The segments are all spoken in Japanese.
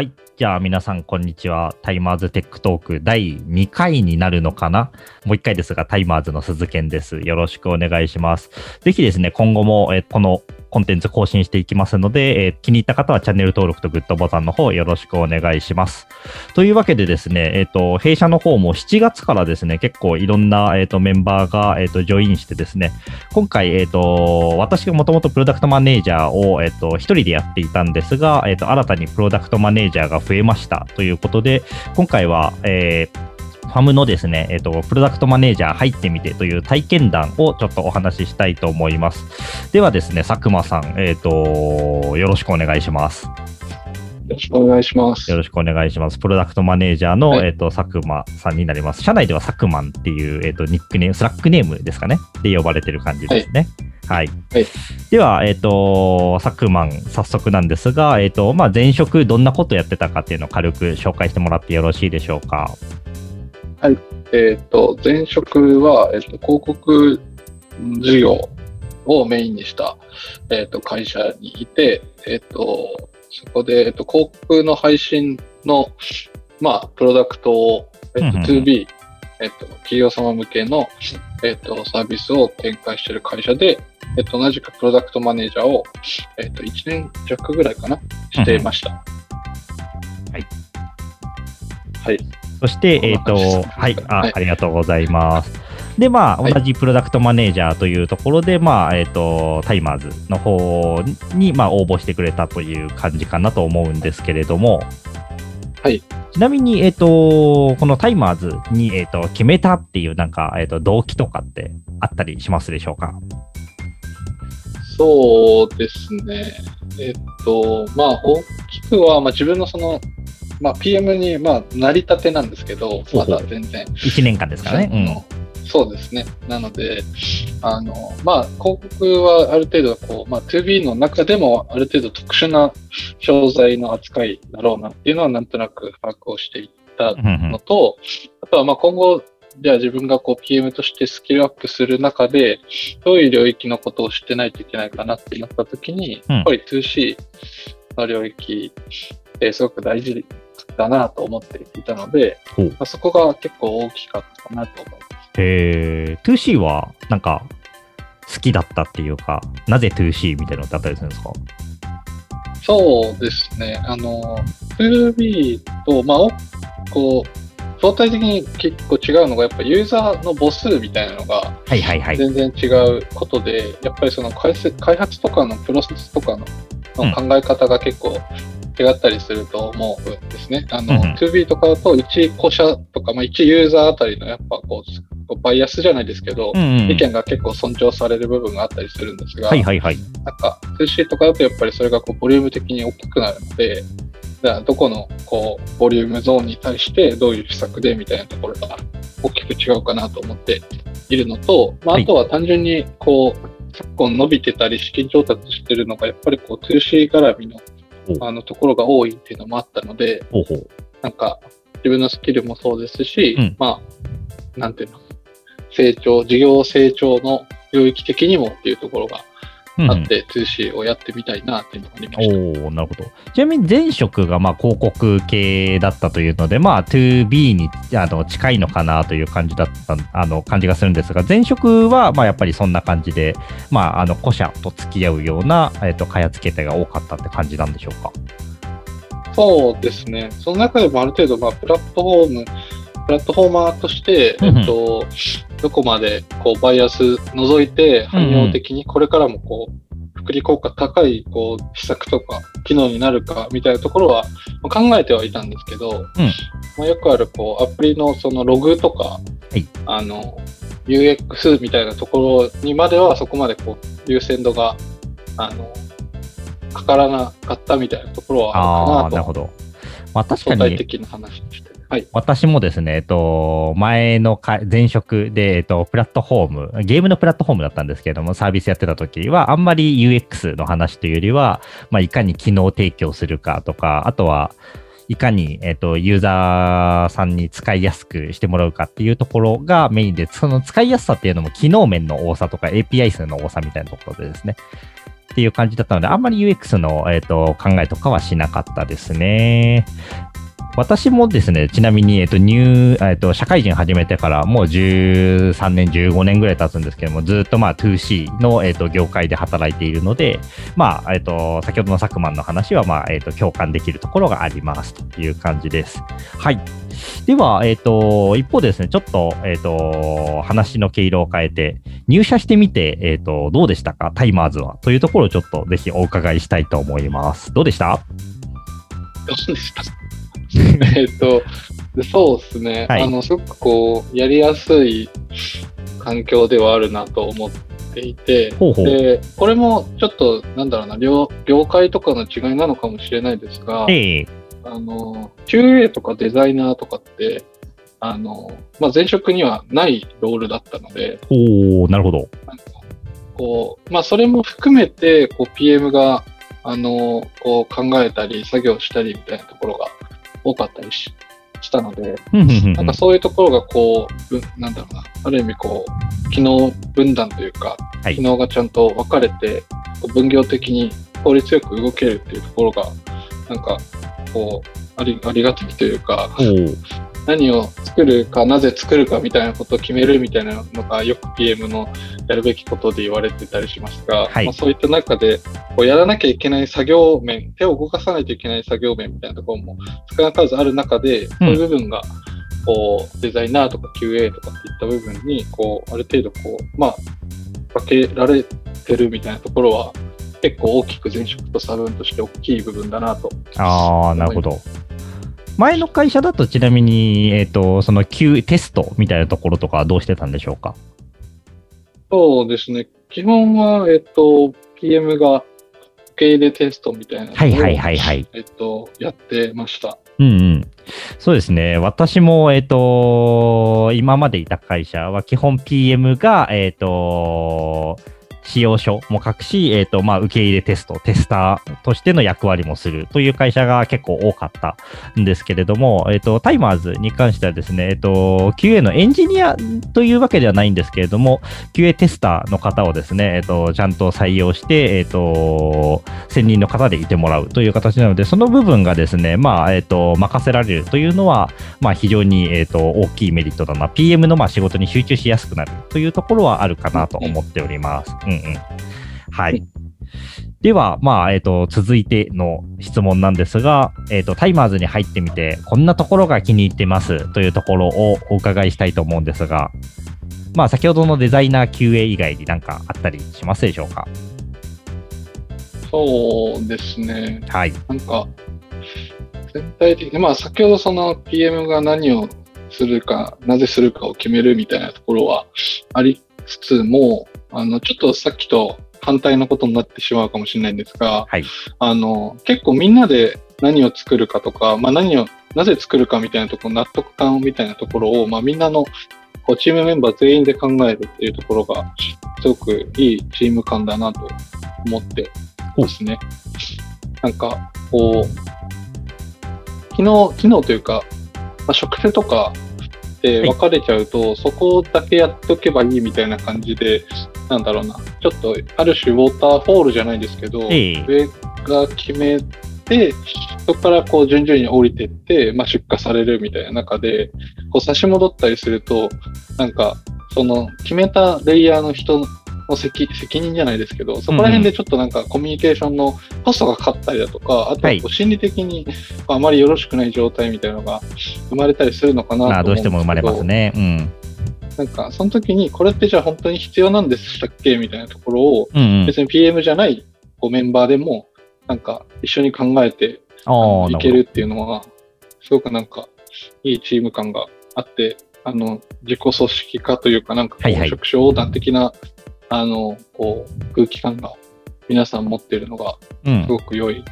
はい。じゃあ皆さん、こんにちは。タイマーズ Tech Talk 第2回になるのかな？もう1回ですが、タイマーズの鈴健です。よろしくお願いします。ぜひですね、今後も、えこのコンテンツ更新していきますので、えー気に入った方はチャンネル登録とグッドボタンの方よろしくお願いします。というわけでですね、えっ、と、弊社の方も7月からですね、結構いろんな、えっ、と、メンバーが、えっ、と、ジョインしてですね、今回、えっ、と、私がもともとプロダクトマネージャーを、えっ、と、一人でやっていたんですが、えっ、と、新たにプロダクトマネージャーが増えましたということで、今回は、えーファムのですね、えっ、と、プロダクトマネージャー入ってみてという体験談をちょっとお話ししたいと思います。ではですね、佐久間さん、えっ、と、よろしくお願いします。よろしくお願いします。よろしくお願いします。プロダクトマネージャーの、はいえっ、と、佐久間さんになります。社内では佐久間っていう、えっ、と、ニックネーム、スラックネームですかね？で呼ばれてる感じですね。はい。はいでは、えっ、と、佐久間、早速なんですが、えっ、と、まあ、前職どんなことやってたかっていうのを軽く紹介してもらってよろしいでしょうか？えっ、と、前職は、えっ、と、広告事業をメインにした、えっ、と、会社にいて、えっ、と、そこで、えっ、と、広告の配信の、まあ、プロダクトを、えっ、と、うんうん 2B、えっ、と、企業様向けの、えっ、と、サービスを展開している会社で、えっ、と、同じくプロダクトマネージャーを、えっ、と、1年弱ぐらいかな、していました。はい。はい。そして、えっ、と、こんな感じですはいあ、はいありがとうございます。で、まあ、はい同じプロダクトマネージャーというところで、まあ、えっ、と、タイマーズの方に、まあ、応募してくれたという感じかなと思うんですけれども、はい。ちなみに、えっ、と、このタイマーズに、えっ、と、決めたっていう、なんか、えっ、と、動機とかってあったりしますでしょうか？そうですね。えっと、まあ、大きくは、まあ、自分のその、まあ、PM に、まあ、成り立てなんですけど、まだ全然。?1 年間ですからね。そうですね。なので、あの、まあ、広告はある程度、こう、まあ、2B の中でもある程度特殊な商材の扱いだろうなっていうのはなんとなく把握をしていったうん。うんうんのと、あとはまあ今後、じゃあ自分がこう PM としてスキルアップする中で、どういう領域のことを知ってないといけないかなってなった時に、うんやっぱり 2C の領域ってすごく大事だなと思っていたので、まあ、そこが結構大きかったかなと思います。えー、2C は、なんか、好きだったっていうか、なぜ 2C みたいなのってあったりするんですか？そうですね。あの、2B と、まあ、おこう、相対的に結構違うのが、やっぱユーザーの母数みたいなのが。全然違うことで、やっぱりその開発とかのプロセスとかのの考え方が結構違ったりすると思うんですね。あの、うんうん 2B とかだと1個社とか、まあ、1ユーザーあたりのやっぱこう、バイアスじゃないですけど、うんうん意見が結構尊重される部分があったりするんですが、はいはいはい。なんか 2C とかだとやっぱりそれがこうボリューム的に大きくなるので、じゃあどこのこうボリュームゾーンに対してどういう施策でみたいなところが大きく違うかなと思っているのと、まあ、はいあとは単純にこう昨今伸びてたり資金調達してるのがやっぱりこう 2C 絡みのおあのところが多いっていうのもあったので、ほうほう。なんか自分のスキルもそうですし、うんまあ、なんていうの、成長、事業成長の領域的にもっていうところがあって、2C をやってみたいなっていうのがありました。おおなるほど。ちなみに前職がまあ広告系だったというので、まあ 2B にあの近いのかなという感じだったあの感じがするんですが、前職はまあやっぱりそんな感じで、まああの古社と付き合うようなえっ、と開発形態が多かったって感じなんでしょうか？そうですね。その中でもある程度、まあ、プラットフォーム、プラットフォーマーとして、うんうん。えっと、どこまでこうバイアス除いて、汎用的にこれからもこう、福利効果高いこう施策とか機能になるかみたいなところはまあ考えてはいたんですけど、まあ、よくあるこうアプリのそのログとか、い。あの UX みたいなところにまではそこまでこう優先度があのかからなかったみたいなところはあるかなと。なるほど。まあ確かに。相対的な話として。はい。私もですね、えっと、前の前職で、えっと、プラットフォーム、ゲームのプラットフォームだったんですけれども、サービスやってた時は、あんまり UX の話というよりは、まあ、いかに機能提供するかとか、あとは、いかに、えっと、ユーザーさんに使いやすくしてもらうかっていうところがメインで、その使いやすさっていうのも機能面の多さとか API 数の多さみたいなところでですね、っていう感じだったので、あんまり UX の、えー、と考えとかはしなかったですね。私もですね、ちなみに、えっと、入、えっと、社会人始めてからもう13年、15年ぐらい経つんですけども、ずっとまあ 2C の、えっと、業界で働いているので、まあ、えっと、先ほどの佐久間の話は、まあ、えっと、共感できるところがありますという感じです。はい。では、えっと、一方ですね、ちょっと、えっと、話の毛色を変えて、入社してみて、えっと、どうでしたか？タイマーズはというところをちょっとぜひお伺いしたいと思います。どうでした？どうでした？えっと、そうですね、はい、あの、すごくこう、やりやすい環境ではあるなと思っていて、で、これもちょっと、なんだろうな、業業界とかの違いなのかもしれないですが、あの、QA とかデザイナーとかって、あの、まあ、前職にはないロールだったので、おなるほど。こう、まあ、それも含めて、こう、PM が、あの、こう考えたり、作業したりみたいなところが多かったりししたので、なんかそういうところがこう、なんだろうな、ある意味こう、機能分断というか、はい、機能がちゃんと分かれて、分業的に効率よく動けるっていうところが、なんか、こう、ありありがたいというか、何を作るか、なぜ作るかみたいなことを決めるみたいなのが、よく PM のやるべきことで言われてたりしますが、はい、まあ、そういった中で、こうやらなきゃいけない作業面、手を動かさないといけない作業面みたいなところも少なからずある中で、そういう部分が、こう、デザイナーとか QA とかっていった部分に、こう、ある程度、こう、まあ、分けられてるみたいなところは、結構大きく前職と差分として大きい部分だなと。ああ、なるほど。前の会社だとちなみに、えっ、ー、と、その Q テストみたいなところとかどうしてたんでしょうか？そうですね。基本は、えっ、ー、と、PM が受け入れテストみたいなのを、はいはいはいはい。えっ、ー、と、やってました。うんうん。そうですね。私も、えっ、と、今までいた会社は基本 PM が、えっ、と、使用書も書くし、えっ、ー、と、まあ、受け入れテスト、テスターとしての役割もするという会社が結構多かったんですけれども、えっ、ー、と、タイマーズに関してはですね、えっ、ー、と、QA のエンジニアというわけではないんですけれども、QA テスターの方をですね、えっ、と、ちゃんと採用して、えっ、と、専任の方でいてもらうという形なので、その部分がですね、まあ、えっ、と、任せられるというのは、まあ、非常に、えっ、と、大きいメリットだな。PM のまあ仕事に集中しやすくなるというところはあるかなと思っております。うんうん。はい。では、まあ、えっ、ー、と、続いての質問なんですが、えっ、ー、と、タイマーズに入ってみて、こんなところが気に入ってますというところをお伺いしたいと思うんですが、まあ、先ほどのデザイナー QA 以外に何かあったりしますでしょうか？そうですね。はい。なんか、全体的に、まあ、先ほどその PM が何をするか、なぜするかを決めるみたいなところはありつつも、あの、ちょっとさっきと反対のことになってしまうかもしれないんですが、はい、あの、結構みんなで何を作るかとか、まあ、何を、なぜ作るかみたいなところ、納得感みたいなところを、まあ、みんなのこうチームメンバー全員で考えるっていうところが、すごくいいチーム感だなと思ってますね。なんか、こう、昨日、昨日というか、まあ、食事とかで分かれちゃうと、はい、そこだけやっておけばいいみたいな感じで、なんだろうな、ちょっとある種ウォーターフォールじゃないですけど、上が決めて、そこからこう順々に降りていって、まあ、出荷されるみたいな中で、こう差し戻ったりすると、なんか、その決めたレイヤーの人の責責任じゃないですけど、そこら辺でちょっとなんかコミュニケーションのコストがかかったりだとか、あと心理的にあまりよろしくない状態みたいなのが生まれたりするのかなと思うんですけど、どうしても生まれますね。うん。なんか、その時に、これってじゃあ本当に必要なんでしたっけみたいなところを、別に PM じゃないこうメンバーでも、なんか一緒に考えていけるっていうのは、すごくなんかいいチーム感があって、あの、自己組織化というか、なんか職種横断的なあの、こう、空気感が皆さん持っているのが、すごく良い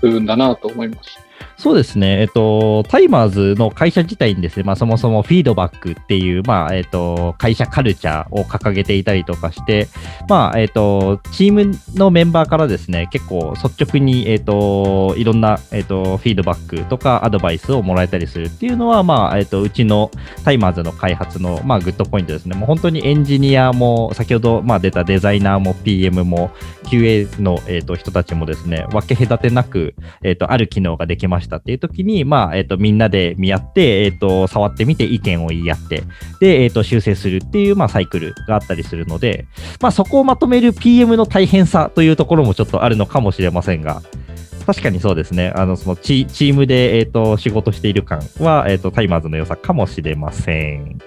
部分だなと思います。うんそうですね、えっと、タイマーズの会社自体にですね、まあ、そもそもフィードバックっていう、まあ、えっと、会社カルチャーを掲げていたりとかして、まあ、えっと、チームのメンバーからですね、結構率直に、えっと、いろんな、えっと、フィードバックとかアドバイスをもらえたりするっていうのは、まあ、えっと、うちのタイマーズの開発の、まあ、グッドポイントですね。もう本当にエンジニアも、先ほど、まあ、出たデザイナーも PM も QA の、えっと、人たちもですね、分け隔てなく、えっと、ある機能ができましたたっていう時に、まあ、えっ、ー、と、みんなで見合って、えっ、ー、と、触ってみて意見を言い合って、で、えっ、ー、と、修正するっていう、まあ、サイクルがあったりするので、まあ、そこをまとめる PM の大変さというところもちょっとあるのかもしれませんが、確かにそうですね。あの、そのチチームで、えっ、と、仕事している感は、えっ、と、タイマーズの良さかもしれません。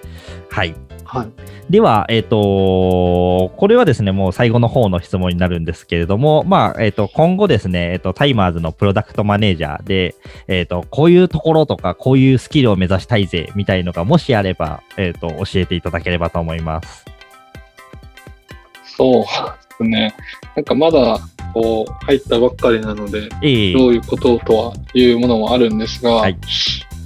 はい。はい、では、えっ、ー、と、これはですね、もう最後の方の質問になるんですけれども、まあ、えっ、ー、と、今後ですね、えっ、ー、と、タイマーズのプロダクトマネージャーで、えっ、と、こういうところとか、こういうスキルを目指したいぜ、みたいのが、もしあれば、えっ、と、教えていただければと思います。そうですね。なんかまだ、こう、入ったばっかりなので、えー、どういうこととはいうものもあるんですが、はい、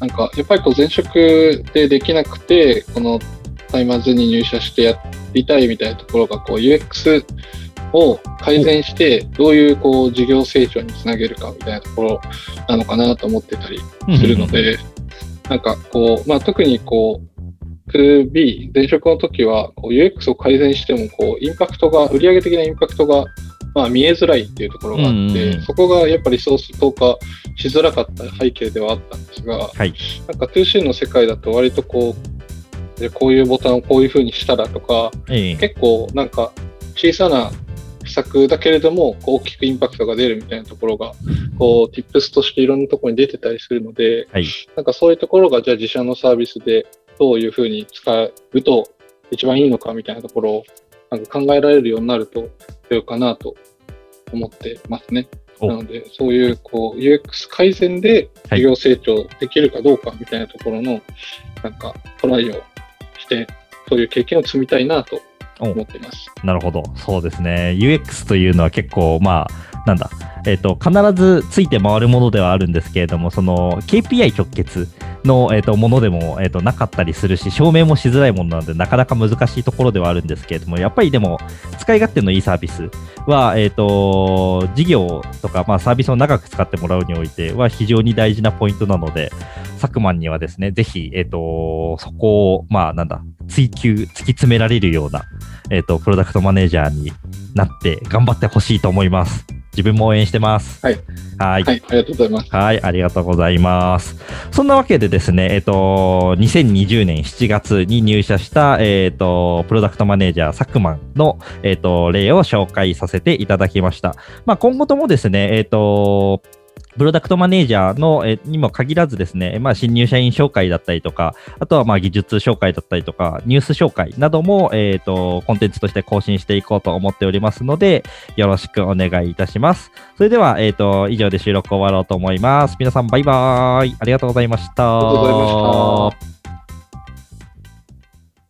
なんか、やっぱりこう前職でできなくて、このタイマーズに入社してやりたいみたいなところが、こう UX を改善して、どういうこう事業成長につなげるかみたいなところなのかなと思ってたりするので、なんかこう、まあ、特にこう、2B、前職の時はこう UX を改善してもこうインパクトが、売上的なインパクトがまあ、見えづらいっていうところがあって、そこがやっぱりリソース投下しづらかった背景ではあったんですが、はい、なんか 2C の世界だと割とこうでこういうボタンをこういうふうにしたらとか、え結構なんか小さな施策だけれども大きくインパクトが出るみたいなところがこう tips としていろんなところに出てたりするので、はい、なんかそういうところがじゃあ自社のサービスでどういうふうに使うと一番いいのかみたいなところをなんか考えられるようになるとよいかなと思ってますね。なので、そういうこう UX 改善で事業成長できるかどうかみたいなところの、なんかトライをそういう経験を積みたいなと思ってます。なるほど。そうですね。UX というのは結構、まあ、なんだ、えっ、ー、と、必ずついて回るものではあるんですけれども、その KPI 直結の、えーと、ものでも、えーと、なかったりするし、証明もしづらいものなので、なかなか難しいところではあるんですけれども、やっぱりでも、使い勝手のいいサービスは、えっ、ー、と、事業とか、まあ、サービスを長く使ってもらうにおいては非常に大事なポイントなので、佐久間にはですね、ぜひ、えっ、ー、と、そこを、まあ、なんだ、追求、突き詰められるような、えっ、ー、と、プロダクトマネージャーになって頑張ってほしいと思います。自分も応援してます。はい。はい。はい、ありがとうございます。はい、ありがとうございます。そんなわけでですね、えっ、ー、と、2020年7月に入社した、えっ、ー、と、プロダクトマネージャー、佐久間の、えっ、ー、と、例を紹介させていただきました。まあ、今後ともですね、えっ、と、プロダクトマネージャーのえにも限らずですね、まあ、新入社員紹介だったりとか、あとはまあ技術紹介だったりとか、ニュース紹介なども、え、ー、と、コンテンツとして更新していこうと思っておりますので、よろしくお願いいたします。それでは、えっ、ー、と、以上で収録を終わろうと思います。皆さん、バイバーイ。ありがとうございました。ありがとうございました。